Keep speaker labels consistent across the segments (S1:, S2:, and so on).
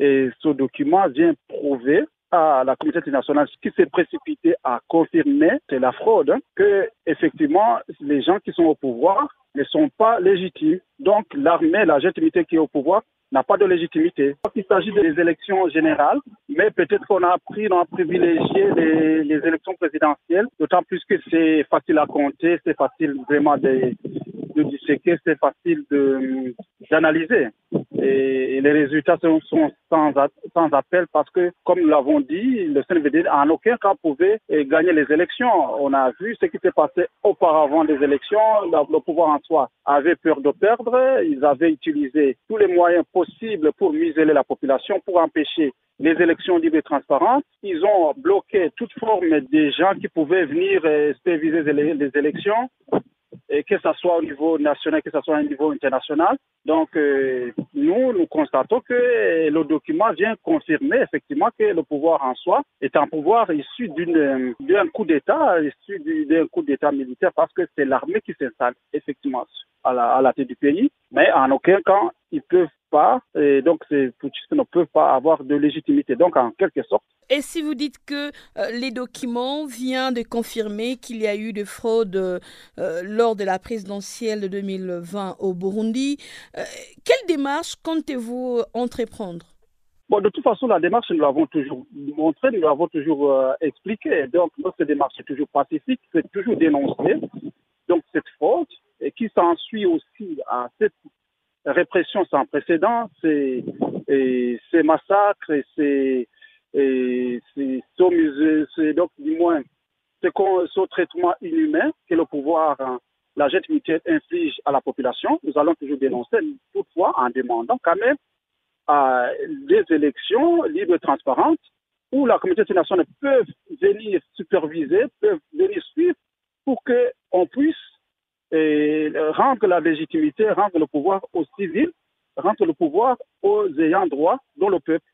S1: Et ce document vient prouver à la communauté internationale qui s'est précipité à confirmer, c'est la fraude, hein, que effectivement les gens qui sont au pouvoir ne sont pas légitimes. Donc l'armée, la légitimité qui est au pouvoir n'a pas de légitimité. Il s'agit des élections générales, mais peut-être qu'on a pris, on a privilégié les, élections présidentielles, d'autant plus que c'est facile à compter, c'est facile vraiment de, de disséquer, c'est facile d'analyser. Et, les résultats sont, sans, appel parce que, comme nous l'avons dit, le CNVD en aucun cas pouvait gagner les élections. On a vu ce qui s'est passé auparavant des élections. Le pouvoir en soi avait peur de perdre. Ils avaient utilisé tous les moyens possibles pour museler la population, pour empêcher les élections libres et transparentes. Ils ont bloqué toute forme des gens qui pouvaient venir superviser les élections que ce soit au niveau national, que ce soit au niveau international. Donc, euh, nous, nous constatons que le document vient confirmer effectivement que le pouvoir en soi est un pouvoir issu d'un coup d'État, issu d'un coup d'État militaire, parce que c'est l'armée qui s'installe effectivement à la, à la tête du pays. Mais en aucun cas, ils peuvent pas, et donc ces putschistes ne peuvent pas avoir de légitimité. Donc, en quelque sorte.
S2: Et si vous dites que euh, les documents viennent de confirmer qu'il y a eu de fraude euh, lors de la présidentielle de 2020 au Burundi, euh, quelle démarche comptez-vous entreprendre?
S1: Bon, de toute façon, la démarche, nous l'avons toujours montré, nous l'avons toujours expliqué. Donc, notre démarche est toujours pacifique, c'est toujours dénoncer. Donc, cette fraude, et qui s'ensuit aussi à cette répression sans précédent, ces, ces massacres ces, et c'est donc du moins traitement inhumain que le pouvoir, hein, la jette militaire inflige à la population. Nous allons toujours dénoncer, toutefois en demandant quand même des élections libres et transparentes où la communauté internationale peut venir superviser, peut venir suivre pour qu'on puisse et rendre la légitimité, rendre le pouvoir aux civils, rendre le pouvoir aux ayants droit, dont le peuple.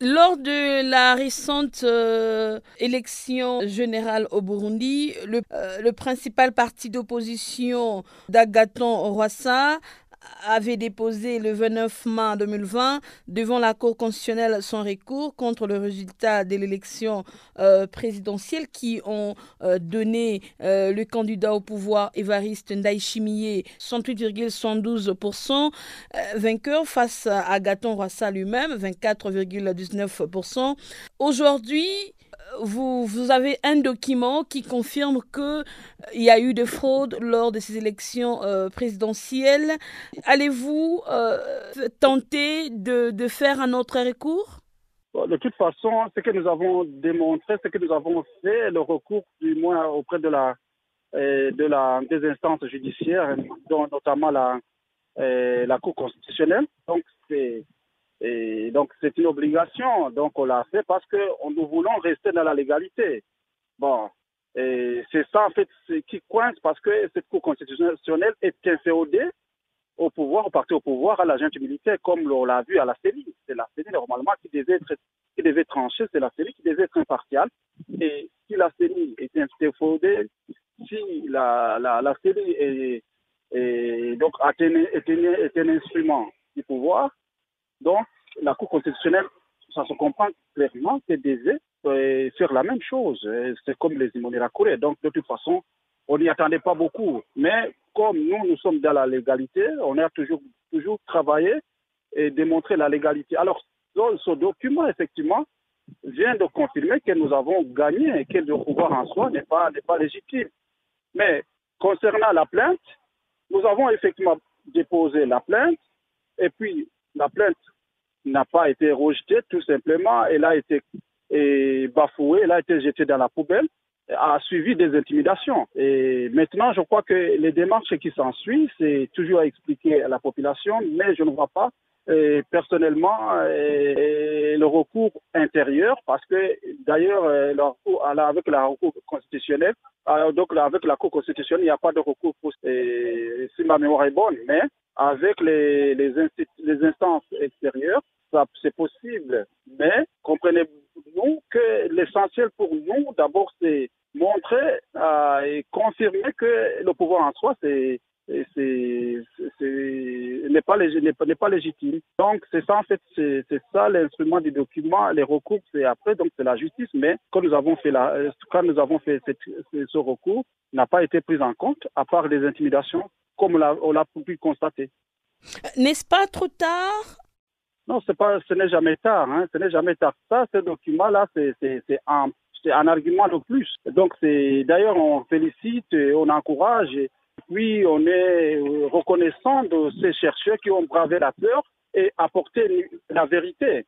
S2: Lors de la récente euh, élection générale au Burundi, le, euh, principal parti d'opposition d'Agaton Rwasa avait déposé le 29 mars 2020 devant la Cour constitutionnelle son recours contre le résultat de l'élection euh, présidentielle qui ont euh, donné euh, le candidat au pouvoir Évariste Ndaïchimiye 108,112% vainqueur face à Gaton Rassa lui-même 24,19%. Aujourd'hui, vous, avez un document qui confirme qu'il euh, y a eu de fraude lors de ces élections euh, présidentielles. Allez-vous euh, tenter de, faire un autre recours?
S1: De toute façon, ce que nous avons démontré, ce que nous avons fait, le recours du moins auprès de la, des instances judiciaires, dont notamment la, la Cour constitutionnelle. Donc, c'est et donc, c'est une obligation. Donc, on l'a fait parce que nous voulons rester dans la légalité. Bon, et c'est ça, en fait, qui coince parce que cette Cour constitutionnelle est inféodée au pouvoir, au parti au pouvoir, à l'agent militaire, comme on l'a vu à la CELI. C'est la CELI, normalement, qui devait, être, qui devait trancher, c'est la CELI qui devait être impartiale. Et si la CELI est inféodée, si la, la, la CELI est, est donc est un instrument du pouvoir, donc la Cour constitutionnelle, ça se comprend clairement, c'est des euh, sur la même chose. Euh, c'est comme les Courée. Donc, de toute façon, on n'y attendait pas beaucoup. Mais comme nous, nous sommes dans la légalité, on a toujours, toujours travaillé et démontré la légalité. Alors, ce document, effectivement, vient de confirmer que nous avons gagné et que le pouvoir en soi n'est pas, n'est pas légitime. Mais concernant la plainte, nous avons effectivement déposé la plainte et puis la plainte n'a pas été rejetée, tout simplement. Elle a été bafouée, elle a été jetée dans la poubelle, a suivi des intimidations. Et maintenant, je crois que les démarches qui s'ensuivent, c'est toujours à expliquer à la population, mais je ne vois pas personnellement le recours intérieur parce que d'ailleurs avec la recours constitutionnelle donc avec la Cour constitutionnelle il n'y a pas de recours si ma mémoire est bonne mais avec les, les, les instances extérieures c'est possible. Mais comprenez-nous que l'essentiel pour nous, d'abord, c'est montrer euh, et confirmer que le pouvoir en soi, n'est pas, légitime. Donc, c'est ça, en fait, c'est ça l'instrument du document. Les recours, c'est après, donc c'est la justice. Mais quand nous avons fait, fait ce recours, n'a pas été pris en compte, à part des intimidations, comme on l'a pu constater.
S2: N'est-ce pas trop tard
S1: Non, pas, ce n'est jamais tard. Hein, ce n'est jamais tard. Ça, ce document-là, c'est un, un argument de plus. Donc, d'ailleurs, on félicite, et on encourage. Et puis, on est reconnaissant de ces chercheurs qui ont bravé la peur et apporté la vérité.